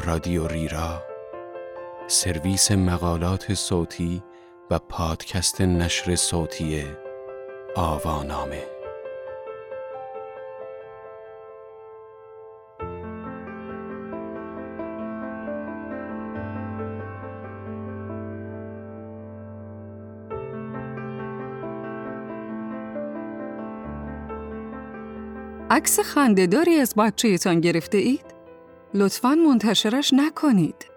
رادیو ریرا سرویس مقالات صوتی و پادکست نشر صوتی آوانامه عکس خندهداری از بچهتان گرفته اید؟ لطفاً منتشرش نکنید.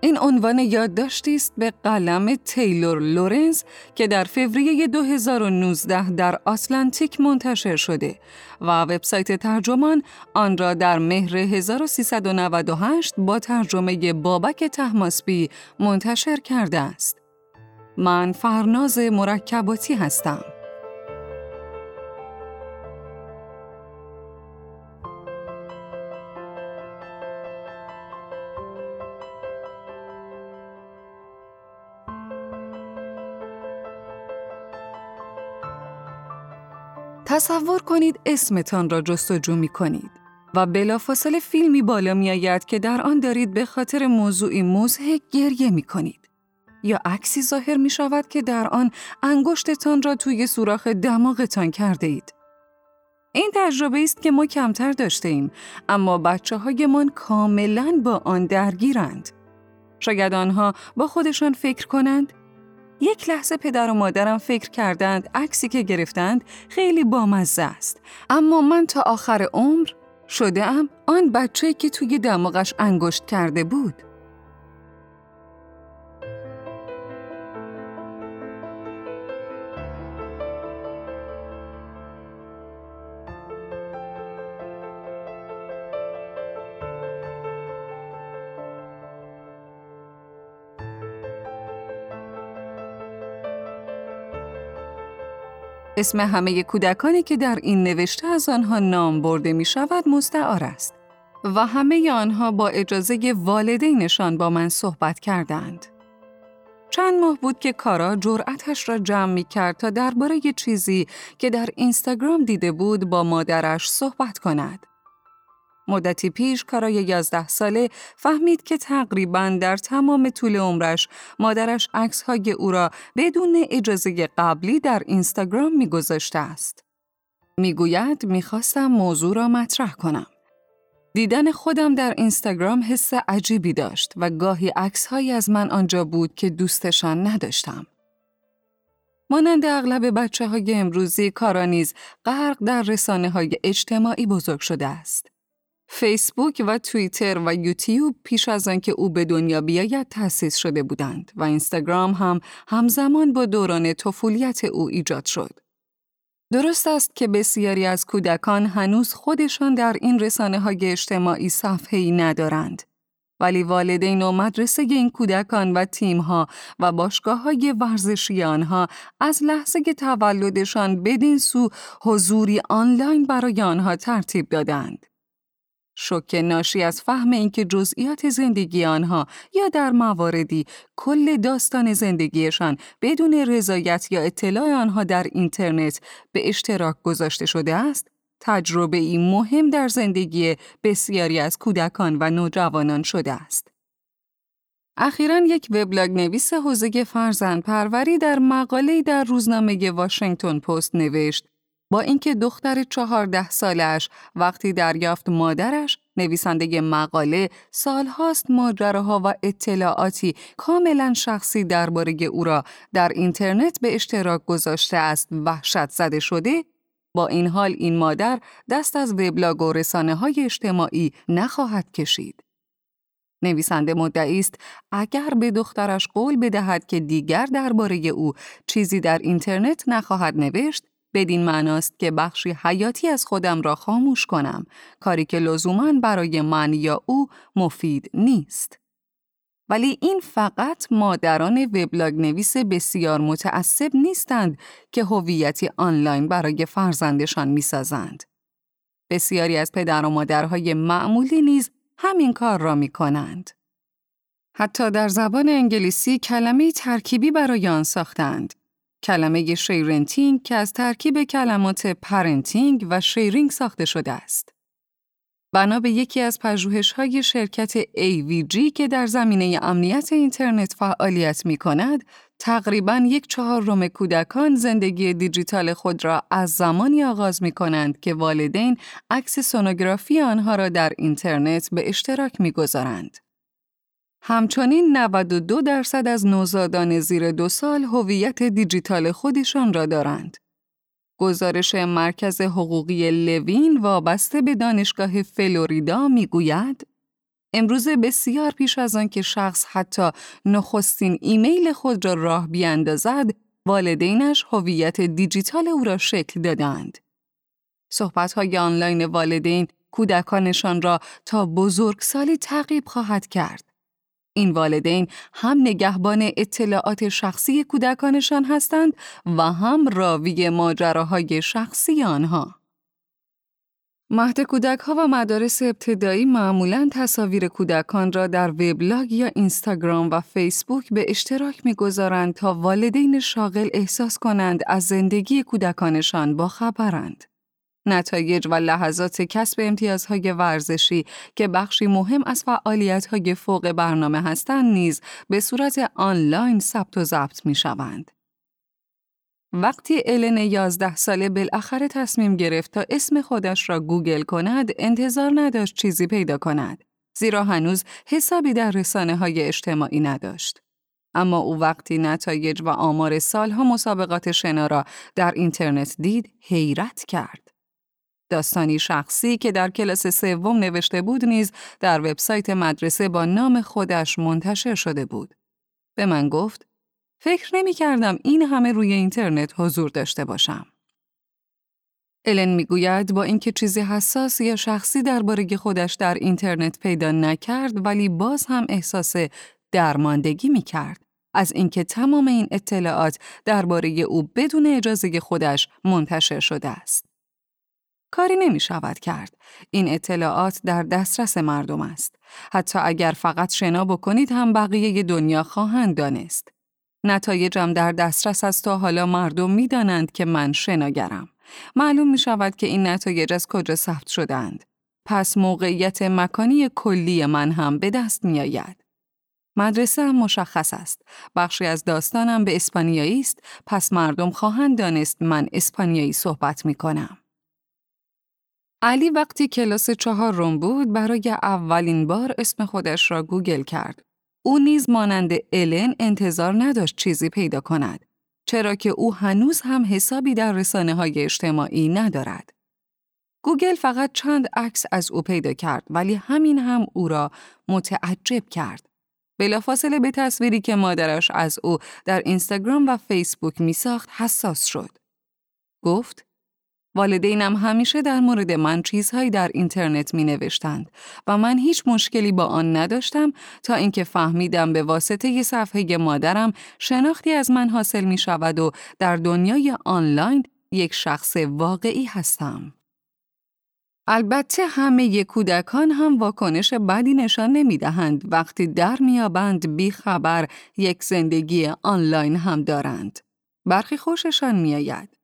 این عنوان یادداشتی است به قلم تیلور لورنز که در فوریه 2019 در آتلانتیک منتشر شده و وبسایت ترجمان آن را در مهر 1398 با ترجمه بابک تحماسبی منتشر کرده است. من فرناز مرکباتی هستم. تصور کنید اسمتان را جستجو می کنید و بلافاصله فیلمی بالا می آید که در آن دارید به خاطر موضوعی مزهک گریه می کنید. یا عکسی ظاهر می شود که در آن انگشتتان را توی سوراخ دماغتان کرده اید. این تجربه است که ما کمتر داشته ایم اما بچه هایمان کاملا با آن درگیرند. شاید آنها با خودشان فکر کنند یک لحظه پدر و مادرم فکر کردند عکسی که گرفتند خیلی بامزه است. اما من تا آخر عمر شده ام آن بچه که توی دماغش انگشت کرده بود. اسم همه کودکانی که در این نوشته از آنها نام برده می شود مستعار است و همه آنها با اجازه والدینشان با من صحبت کردند. چند ماه بود که کارا جرأتش را جمع می کرد تا درباره چیزی که در اینستاگرام دیده بود با مادرش صحبت کند. مدتی پیش کارای یازده ساله فهمید که تقریبا در تمام طول عمرش مادرش عکسهای او را بدون اجازه قبلی در اینستاگرام میگذاشته است. می‌گوید می‌خواستم موضوع را مطرح کنم. دیدن خودم در اینستاگرام حس عجیبی داشت و گاهی عکسهایی از من آنجا بود که دوستشان نداشتم. مانند اغلب بچه های امروزی کارانیز غرق در رسانه های اجتماعی بزرگ شده است. فیسبوک و توییتر و یوتیوب پیش از آنکه او به دنیا بیاید تأسیس شده بودند و اینستاگرام هم همزمان با دوران طفولیت او ایجاد شد. درست است که بسیاری از کودکان هنوز خودشان در این رسانه های اجتماعی صفحه‌ای ندارند. ولی والدین و مدرسه این کودکان و تیمها و باشگاه های ورزشی آنها از لحظه تولدشان بدین سو حضوری آنلاین برای آنها ترتیب دادند. شوک ناشی از فهم اینکه جزئیات زندگی آنها یا در مواردی کل داستان زندگیشان بدون رضایت یا اطلاع آنها در اینترنت به اشتراک گذاشته شده است، تجربه ای مهم در زندگی بسیاری از کودکان و نوجوانان شده است. اخیرا یک وبلاگ نویس حوزه فرزند پروری در مقاله در روزنامه واشنگتن پست نوشت با اینکه دختر چهارده سالش وقتی دریافت مادرش نویسنده مقاله سالهاست ماجراها و اطلاعاتی کاملا شخصی درباره او را در اینترنت به اشتراک گذاشته است وحشت زده شده با این حال این مادر دست از وبلاگ و رسانه های اجتماعی نخواهد کشید. نویسنده مدعی است اگر به دخترش قول بدهد که دیگر درباره او چیزی در اینترنت نخواهد نوشت بدین معناست که بخشی حیاتی از خودم را خاموش کنم، کاری که لزوما برای من یا او مفید نیست. ولی این فقط مادران وبلاگ نویس بسیار متعصب نیستند که هویتی آنلاین برای فرزندشان می‌سازند. بسیاری از پدر و مادرهای معمولی نیز همین کار را می کنند. حتی در زبان انگلیسی کلمه ترکیبی برای آن ساختند کلمه sharenting که از ترکیب کلمات parenting و sharing ساخته شده است. بنا به یکی از پژوهش‌های شرکت AVG که در زمینه امنیت اینترنت فعالیت می کند، تقریباً یک چهارم کودکان زندگی دیجیتال خود را از زمانی آغاز می کنند که والدین عکس سونوگرافی آنها را در اینترنت به اشتراک می گذارند. همچنین 92 درصد از نوزادان زیر دو سال هویت دیجیتال خودشان را دارند. گزارش مرکز حقوقی لوین وابسته به دانشگاه فلوریدا می‌گوید امروز بسیار پیش از آن که شخص حتی نخستین ایمیل خود را راه بیاندازد والدینش هویت دیجیتال او را شکل دادند. صحبت‌های آنلاین والدین کودکانشان را تا بزرگسالی تعقیب خواهد کرد. این والدین هم نگهبان اطلاعات شخصی کودکانشان هستند و هم راوی ماجراهای شخصی آنها. مهد کودک ها و مدارس ابتدایی معمولا تصاویر کودکان را در وبلاگ یا اینستاگرام و فیسبوک به اشتراک می‌گذارند تا والدین شاغل احساس کنند از زندگی کودکانشان با خبرند. نتایج و لحظات کسب امتیازهای ورزشی که بخشی مهم از فعالیت‌های فوق برنامه هستند نیز به صورت آنلاین ثبت و ضبط می شوند. وقتی الن یازده ساله بالاخره تصمیم گرفت تا اسم خودش را گوگل کند، انتظار نداشت چیزی پیدا کند. زیرا هنوز حسابی در رسانه های اجتماعی نداشت. اما او وقتی نتایج و آمار سالها مسابقات شنا را در اینترنت دید، حیرت کرد. داستانی شخصی که در کلاس سوم نوشته بود نیز در وبسایت مدرسه با نام خودش منتشر شده بود. به من گفت فکر نمی کردم این همه روی اینترنت حضور داشته باشم. الن می‌گوید با اینکه چیزی حساس یا شخصی درباره خودش در اینترنت پیدا نکرد ولی باز هم احساس درماندگی می کرد از اینکه تمام این اطلاعات درباره او بدون اجازه خودش منتشر شده است. کاری نمی شود کرد. این اطلاعات در دسترس مردم است. حتی اگر فقط شنا بکنید هم بقیه دنیا خواهند دانست. نتایجم در دسترس است تا حالا مردم می دانند که من شناگرم. معلوم می شود که این نتایج از کجا ثبت شدند. پس موقعیت مکانی کلی من هم به دست می آید. مدرسه هم مشخص است. بخشی از داستانم به اسپانیایی است، پس مردم خواهند دانست من اسپانیایی صحبت می کنم. علی وقتی کلاس چهارم بود برای اولین بار اسم خودش را گوگل کرد. او نیز مانند الن انتظار نداشت چیزی پیدا کند. چرا که او هنوز هم حسابی در رسانه های اجتماعی ندارد. گوگل فقط چند عکس از او پیدا کرد ولی همین هم او را متعجب کرد. بلافاصله به تصویری که مادرش از او در اینستاگرام و فیسبوک می ساخت حساس شد. گفت والدینم همیشه در مورد من چیزهایی در اینترنت می نوشتند و من هیچ مشکلی با آن نداشتم تا اینکه فهمیدم به واسطه ی صفحه مادرم شناختی از من حاصل می شود و در دنیای آنلاین یک شخص واقعی هستم. البته همه کودکان هم واکنش بدی نشان نمی دهند وقتی در میابند بی خبر یک زندگی آنلاین هم دارند. برخی خوششان میآید.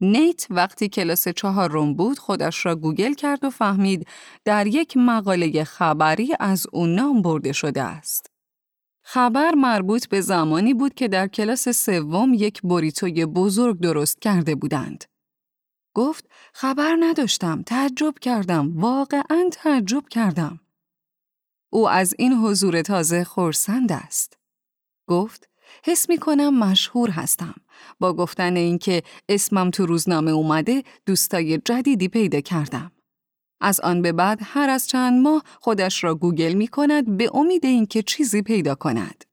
نیت وقتی کلاس چهارم بود خودش را گوگل کرد و فهمید در یک مقاله خبری از او نام برده شده است. خبر مربوط به زمانی بود که در کلاس سوم یک بوریتوی بزرگ درست کرده بودند. گفت خبر نداشتم، تعجب کردم، واقعا تعجب کردم. او از این حضور تازه خورسند است. گفت حس می کنم مشهور هستم. با گفتن اینکه اسمم تو روزنامه اومده دوستای جدیدی پیدا کردم. از آن به بعد هر از چند ماه خودش را گوگل می کند به امید اینکه چیزی پیدا کند.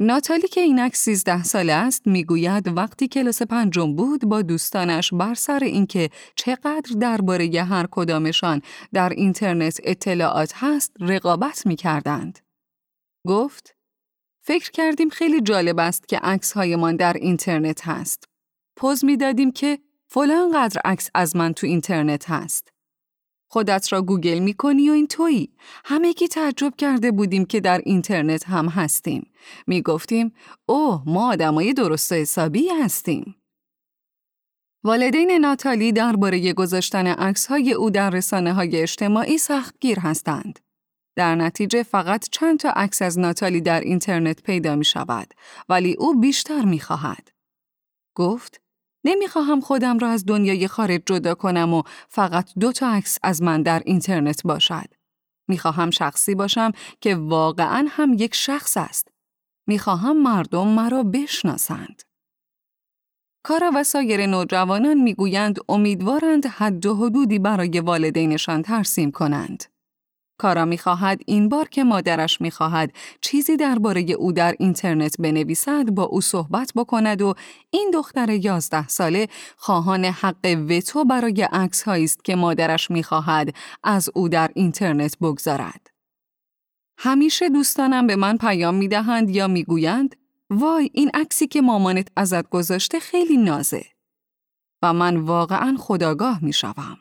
ناتالی که اینک 13 ساله است می‌گوید وقتی کلاس پنجم بود با دوستانش بر سر اینکه چقدر درباره هر کدامشان در اینترنت اطلاعات هست رقابت می کردند. گفت فکر کردیم خیلی جالب است که عکس هایمان در اینترنت هست. پوز می دادیم که فلان قدر عکس از من تو اینترنت هست. خودت را گوگل می کنی و این تویی. همگی تعجب کرده بودیم که در اینترنت هم هستیم. می گفتیم اوه ما آدمای درست و حسابی هستیم. والدین ناتالی درباره گذاشتن عکس‌های او در رسانه های اجتماعی سختگیر هستند. در نتیجه فقط چند تا عکس از ناتالی در اینترنت پیدا می شود ولی او بیشتر می خواهد. گفت نمی‌خواهم خودم را از دنیای خارج جدا کنم و فقط دو تا عکس از من در اینترنت باشد. می‌خواهم شخصی باشم که واقعا هم یک شخص است. می‌خواهم مردم مرا بشناسند. کارا و سایر نوجوانان می‌گویند امیدوارند حد و حدودی برای والدینشان ترسیم کنند. کارا می‌خواهد این بار که مادرش می‌خواهد چیزی درباره او در اینترنت بنویسد با او صحبت بکند و این دختر یازده ساله خواهان حق وتو برای عکس است که مادرش می‌خواهد از او در اینترنت بگذارد. همیشه دوستانم به من پیام می‌دهند یا می‌گویند وای این عکسی که مامانت ازت گذاشته خیلی نازه و من واقعا خداگاه می‌شوم.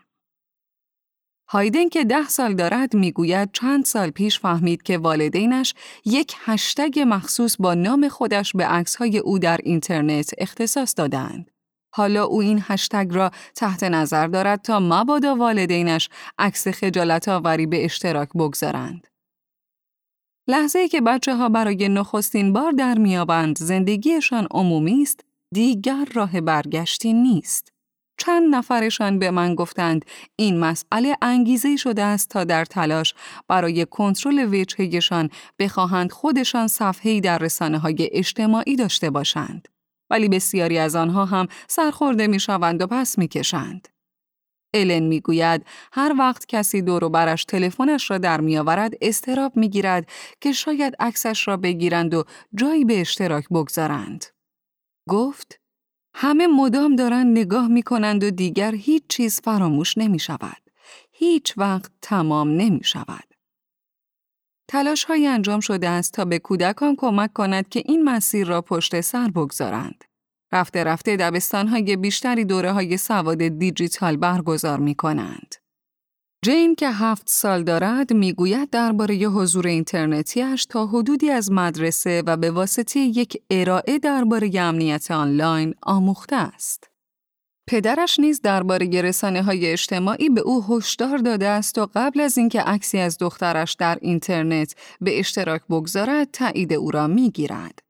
هایدن که ده سال دارد می‌گوید چند سال پیش فهمید که والدینش یک هشتگ مخصوص با نام خودش به عکسهای او در اینترنت اختصاص دادند. حالا او این هشتگ را تحت نظر دارد تا مبادا والدینش عکس خجالت آوری به اشتراک بگذارند. لحظه که بچه ها برای نخستین بار در میابند زندگیشان عمومی است، دیگر راه برگشتی نیست. چند نفرشان به من گفتند این مسئله انگیزه شده است تا در تلاش برای کنترل وجهگشان بخواهند خودشان صفحه‌ای در رسانه های اجتماعی داشته باشند. ولی بسیاری از آنها هم سرخورده می شوند و پس می کشند. الن می گوید هر وقت کسی دور برش تلفنش را در می آورد استراب می گیرد که شاید عکسش را بگیرند و جایی به اشتراک بگذارند. گفت همه مدام دارند نگاه می کنند و دیگر هیچ چیز فراموش نمی شود. هیچ وقت تمام نمی شود. تلاش های انجام شده است تا به کودکان کمک کند که این مسیر را پشت سر بگذارند. رفته رفته دبستان های بیشتری دوره های سواد دیجیتال برگزار می کنند. جین که هفت سال دارد می‌گوید درباره حضور اینترنتیش تا حدودی از مدرسه و به واسطه یک ارائه درباره امنیت آنلاین آموخته است. پدرش نیز درباره رسانه های اجتماعی به او هشدار داده است و قبل از اینکه عکسی از دخترش در اینترنت به اشتراک بگذارد تایید او را می‌گیرد.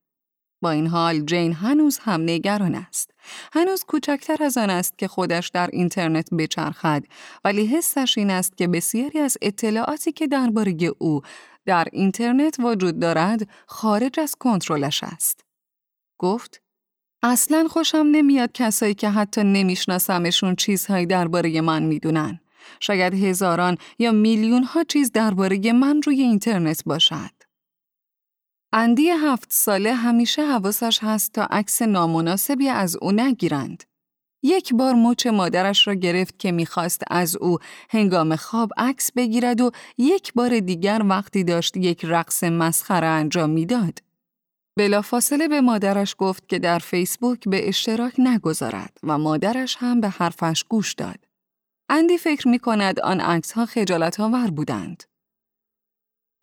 با این حال جین هنوز هم نگران است. هنوز کوچکتر از آن است که خودش در اینترنت بچرخد ولی حسش این است که بسیاری از اطلاعاتی که درباره او در اینترنت وجود دارد خارج از کنترلش است. گفت اصلا خوشم نمیاد کسایی که حتی نمیشناسمشون چیزهایی درباره من می‌دونن. شاید هزاران یا میلیون ها چیز درباره من روی اینترنت باشد. اندی هفت ساله همیشه حواسش هست تا عکس نامناسبی از او نگیرند. یک بار مچ مادرش را گرفت که می‌خواست از او هنگام خواب عکس بگیرد و یک بار دیگر وقتی داشت یک رقص مسخره انجام می‌داد. بلافاصله به مادرش گفت که در فیسبوک به اشتراک نگذارد و مادرش هم به حرفش گوش داد. اندی فکر می کند آن عکس ها خجالت آور بودند.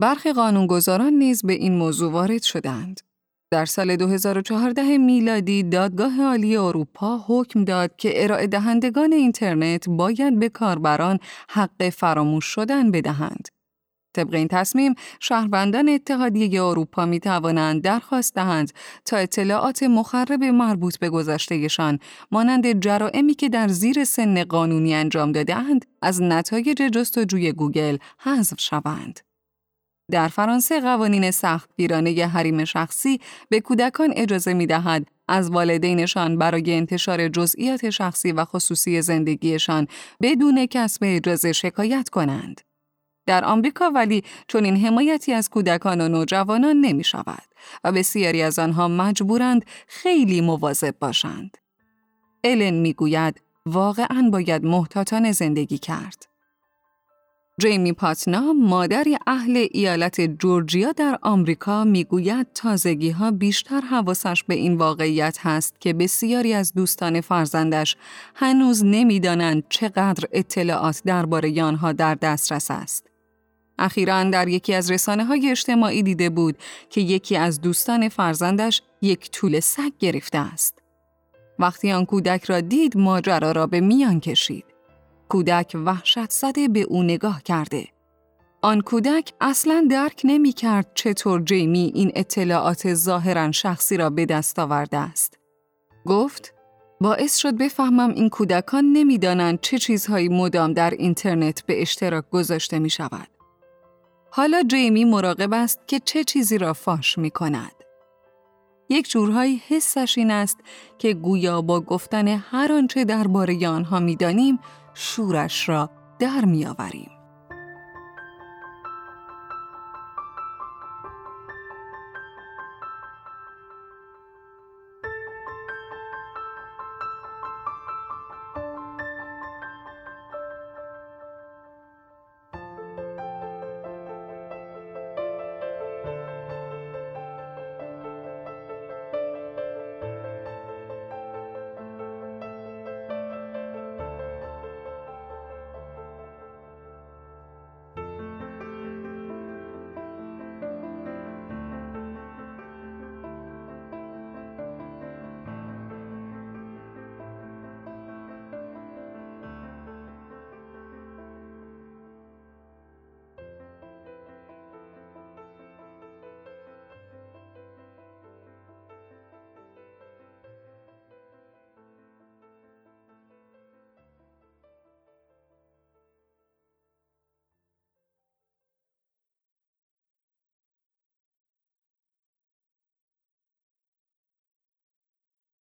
برخی قانونگذاران نیز به این موضوع وارد شدند. در سال 2014 میلادی دادگاه عالی اروپا حکم داد که ارائه دهندگان اینترنت باید به کاربران حق فراموش شدن بدهند. طبق این تصمیم، شهروندان اتحادیه اروپا می توانند درخواست دهند تا اطلاعات مخرب مربوط به گذشتهشان مانند جرائمی که در زیر سن قانونی انجام دادهاند از نتایج جستجوی گوگل حذف شوند. در فرانسه قوانین سختگیرانه حریم شخصی به کودکان اجازه می دهد از والدینشان برای انتشار جزئیات شخصی و خصوصی زندگیشان بدون کسب اجازه شکایت کنند. در آمریکا ولی چون این حمایتی از کودکان و نوجوانان نمی شود و بسیاری از آنها مجبورند خیلی مواظب باشند. الن می گوید واقعا باید محتاطانه زندگی کرد. جیمی پاتنا مادری اهل ایالت جورجیا در آمریکا می‌گوید تازگی ها بیشتر حواسش به این واقعیت هست که بسیاری از دوستان فرزندش هنوز نمی‌دانند چقدر اطلاعات درباره آنها در دسترس است. اخیرا در یکی از رسانه های اجتماعی دیده بود که یکی از دوستان فرزندش یک طول سگ گرفته است. وقتی آن کودک را دید ماجرا را به میان کشید. کودک وحشت زده به او نگاه کرده. آن کودک اصلا درک نمی کرد چطور جیمی این اطلاعات ظاهرا شخصی را به دست آورده است. گفت باعث شد بفهمم این کودکان نمی‌دانند چه چیزهایی مدام در اینترنت به اشتراک گذاشته می شود. حالا جیمی مراقب است که چه چیزی را فاش می کند. یک جورهایی حسش این است که گویا با گفتن هر آنچه درباره آنها می‌دانیم شورش را در میآوریم.